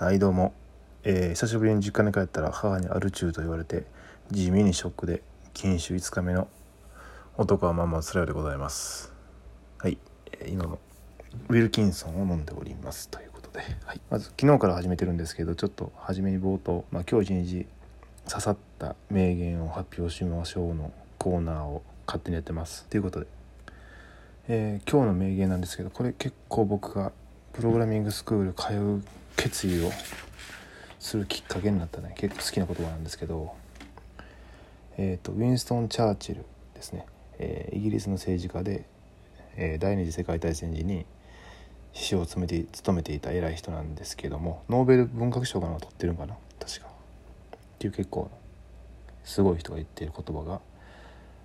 はいどうも、えー久しぶりに実家に帰ったら母にアル中と言われて地味にショックで禁酒5日目の男はまんまつらいでございます。はい、えー今もウィルキンソンを飲んでおりますということで、はい、まず昨日から始めてるんですけどちょっと初めに冒頭、まあ、今日一日刺さった名言を発表しましょうのコーナーを勝手にやってます。ということで、えー今日の名言なんですけどこれ結構僕がプログラミングスクール通う決意をするきっかけになったね。結構好きな言葉なんですけどえっ、とウィンストン・チャーチルですね、えーイギリスの政治家で、えー第二次世界大戦時に首相を務めて務めていた偉い人なんですけどもノーベル文学賞かな取ってるんかな？確か。っていう結構すごい人が言っている言葉が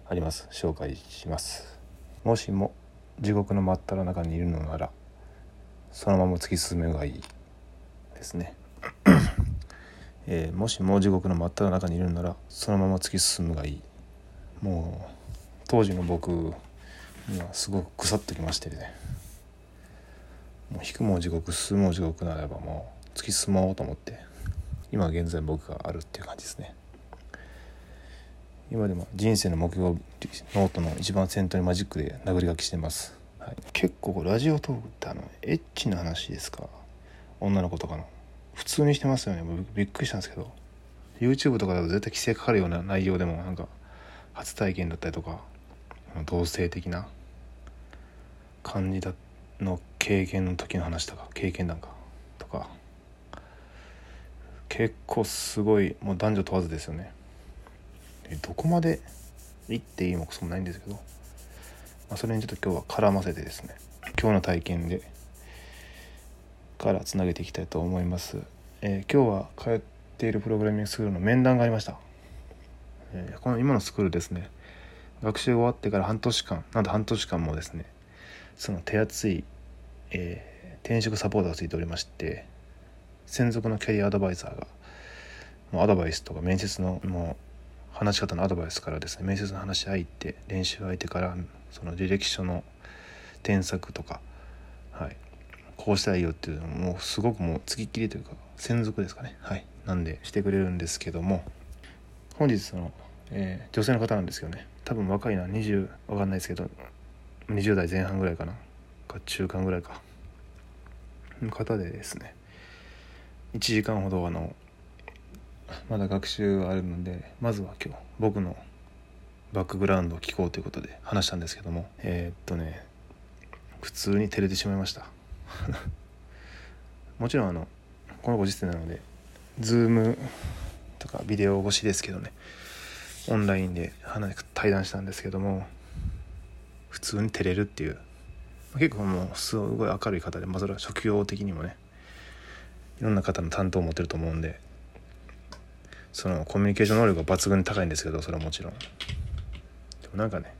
あります。紹介します。もしも地獄の真っ只中にいるのならそのまま突き進めがいい。ですね、えーもしもう地獄の真っ只中にいるのならそのまま突き進むがいい。もう当時の僕にはすごく腐ってきましてね。もう引くも地獄進むも地獄ならばもう突き進もうと思って今現在僕があるっていう感じですね。今でも人生の目標ノートの一番先頭にマジックで殴り書きしてます、はい、結構ラジオトークってあのエッチな話ですか？女の子とかの。普通にしてますよね。びっくりしたんですけど。YouTube とかだと絶対規制かかるような内容でもなんか初体験だったりとか童貞的な感じだの経験の時の話とか経験談かとか。結構すごいもう男女問わずですよね。どこまで行っていいもクソもないんですけど、まあ、それにちょっと今日は絡ませてですね。今日の体験でからつなげていきたいと思います、えー今日は通っているプログラミングスクールの面談がありました、えーこの今のスクールですね。学習終わってから半年間なんと半年間もですねその手厚い、えー転職サポートがついておりまして専属のキャリアアドバイザーがもうアドバイスとか面接のもう話し方のアドバイスからですね面接の話し相手練習相手からその履歴書の添削とかはい。こうしたいよっていうのもすごくもうつきっきりというか専属ですかね。はい。なんでしてくれるんですけども本日その、えー女性の方なんですけどね。多分若いな20わかんないですけど20代前半ぐらいかな。か中間ぐらいか。の方でですね。1時間ほどあのまだ学習があるのでまずは今日僕のバックグラウンドを聞こうということで話したんですけどもえーっとね普通に照れてしまいました。もちろんあのこのご時世なので Zoom とかビデオ越しですけどねオンラインで話対談したんですけども普通に照れるっていう結構もうすごい明るい方で、まあ、それは職業的にもねいろんな方の担当を持ってると思うんでそのコミュニケーション能力が抜群に高いんですけどそれはもちろん。でもなんかね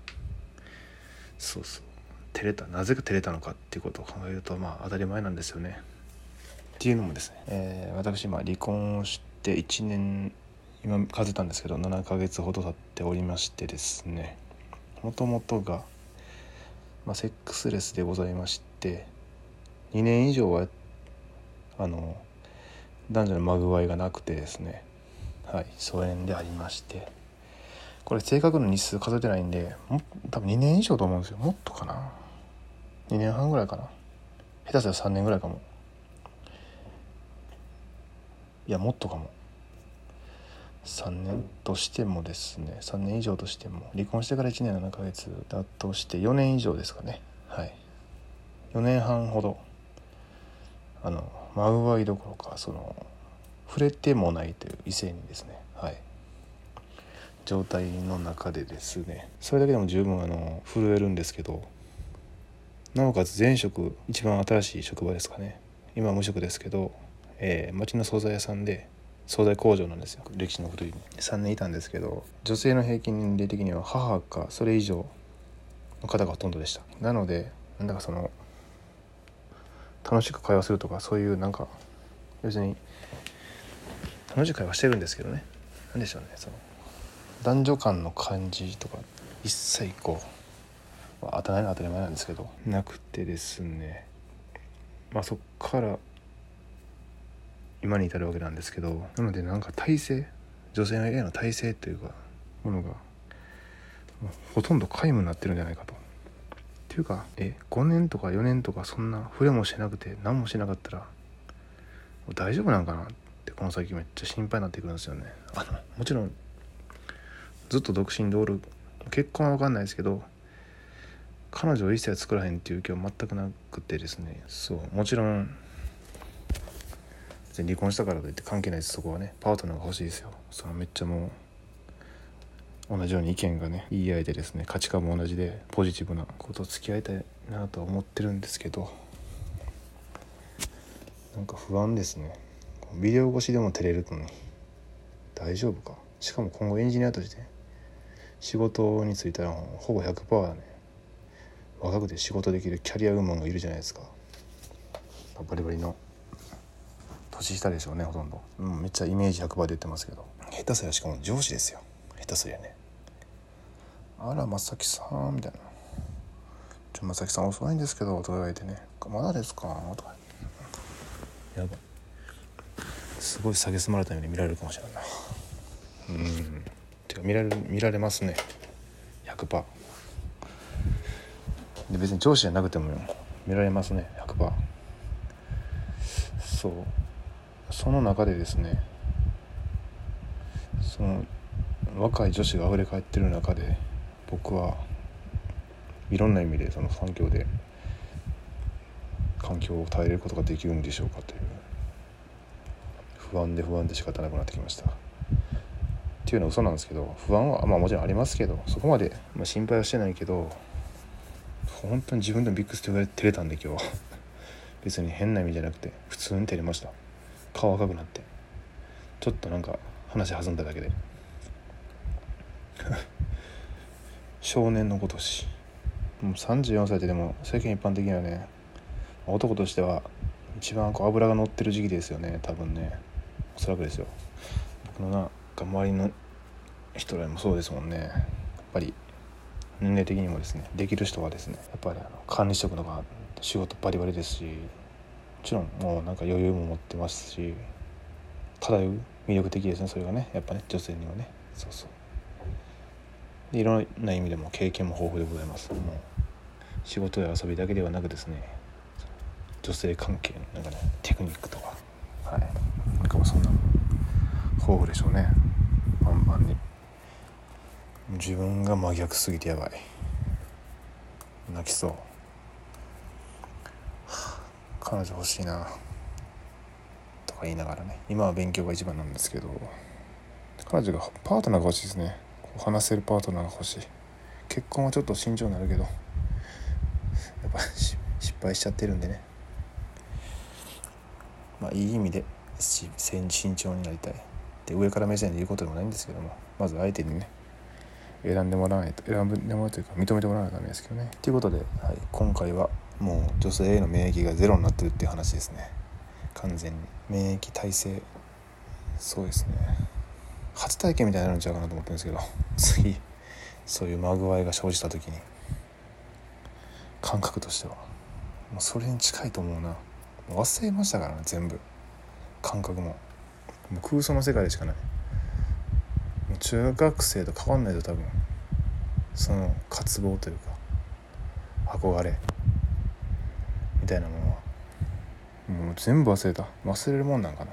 そうそう。照れたなぜか照れたのかっていうことを考えるとまあ当たり前なんですよね。っていうのもですね、えー私今離婚をして1年今数えたんですけど7ヶ月ほど経っておりましてですねもともとが、まあ、セックスレスでございまして2年以上はあの男女のまぐわいがなくてですねはい疎遠でありましてこれ正確な日数数えてないんでも多分2年以上と思うんですよ。もっとかな。2年半ぐらいかな。下手すら3年ぐらいかも。いやもっとかも。3年としてもですね。3年以上としても。離婚してから1年7ヶ月だとして4年以上ですかね。はい。4年半ほど。あの真奪いどころかその触れてもないという異性にですね。はい。状態の中でですね。それだけでも十分あの震えるんですけど。なおかつ前職一番新しい職場ですかね。今は無職ですけど、えー町の惣菜屋さんで惣菜工場なんですよ。歴史の古い3年いたんですけど女性の平均年齢的には母かそれ以上の方がほとんどでした。なのでなんだかその楽しく会話するとかそういうなんか別に楽しい会話してるんですけどね。何でしょうねその男女間の感じとか一切こう、まあ当たり前当たり前なんですけどなくてですねまあそっから今に至るわけなんですけどなのでなんか体制女性への体制というかものがほとんど皆無になってるんじゃないかと。っていうかえ5年とか4年とかそんな触れもしなくて何もしなかったら大丈夫なんかなってこの先めっちゃ心配になってくるんですよね。あのもちろんずっと独身でおる結婚は分かんないですけど彼女を一切作らへんっていう気は全くなくてですね。そう。もちろん離婚したからといって関係ないですそこはね。パートナーが欲しいですよ。そのめっちゃもう同じように意見がね言い合えてですね。価値観も同じでポジティブなこと付き合いたいなとは思ってるんですけど。なんか不安ですね。ビデオ越しでも照れるのに。大丈夫か？しかも今後エンジニアとして仕事に就いたらほぼ100%だね。若くて仕事できるキャリアウーマンがいるじゃないですか。バリバリの。年下でしょうねほとんど、うん、めっちゃイメージ100%で言ってますけど。下手すりゃしかも上司ですよ。下手すりゃね。あら正木さんみたいな「ちょ正木さん遅いんですけど」とか言われてね「まだですか?」とか。やば。いすごい蔑まれたように見られるかもしれない。なうん。てか見られ見られますね。100%で別に上司じゃなくても見られますね100%そう。その中でですねその若い女子があふれ返ってる中で僕はいろんな意味でその環境で環境を耐えることができるんでしょうかという不安で不安で仕方なくなってきました。っていうのは嘘なんですけど不安はまあもちろんありますけどそこまで、まあ、心配はしてないけど本当に自分でもビッグスって言われて照れたんで今日 別に変な意味じゃなくて普通に照れました。顔赤くなって。ちょっとなんか話弾んだだけで。少年のことし。もう34歳ででも世間一般的にはね男としては一番こう脂が乗ってる時期ですよね。多分ね。おそらくですよ。僕のなんか周りの人らもそうですもんね。やっぱり年齢的にもですねできる人はですねやっぱりあの管理職のが仕事バリバリですしもちろんもうなんか余裕も持ってますし漂う魅力的ですねそれがねやっぱね女性にはね。そうそう。でいろんな意味でも経験も豊富でございます。もう仕事や遊びだけではなくですね女性関係のなんかねテクニックとかはい。なんかもそんな豊富でしょうね。バンバンに。自分が真逆すぎてやばい。泣きそう。彼女欲しいな。とか言いながらね。今は勉強が一番なんですけど。彼女がパートナーが欲しいですね。話せるパートナーが欲しい。結婚はちょっと慎重になるけど。やっぱ失敗しちゃってるんでね。まあいい意味で慎重になりたい。で上から目線で言うことでもないんですけども。まず相手にね。選んでもらわないと選んでもらうというか認めてもらわないとダメですけどね。ということで、はい、今回はもう女性への免疫がゼロになってるっていう話ですね。完全に免疫耐性。そうですね。初体験みたいになるんちゃうかなと思ってるんですけど。次そういうまぐわいが生じた時に感覚としては。もうそれに近いと思うな。忘れましたからね全部。感覚も。もう空想の世界でしかない。中学生と変わんないと多分。その渇望というか憧れ。みたいなものは。もう全部忘れた。忘れるもんなんかな。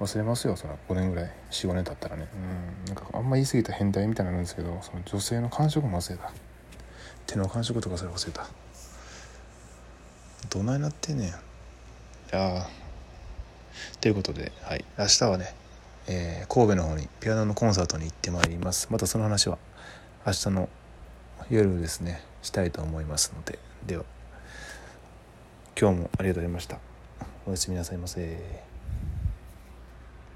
忘れますよその5年ぐらい。45年経ったらね。うん。なんかあんま言い過ぎた変態みたいになるんですけどその女性の感触も忘れた。手の感触とかそれ忘れた。どないなってんねんいやということで、はい、明日はね、えー、神戸の方にピアノのコンサートに行ってまいります。またその話は明日の夜ですねしたいと思いますので。では今日もありがとうございました。おやすみなさいませ。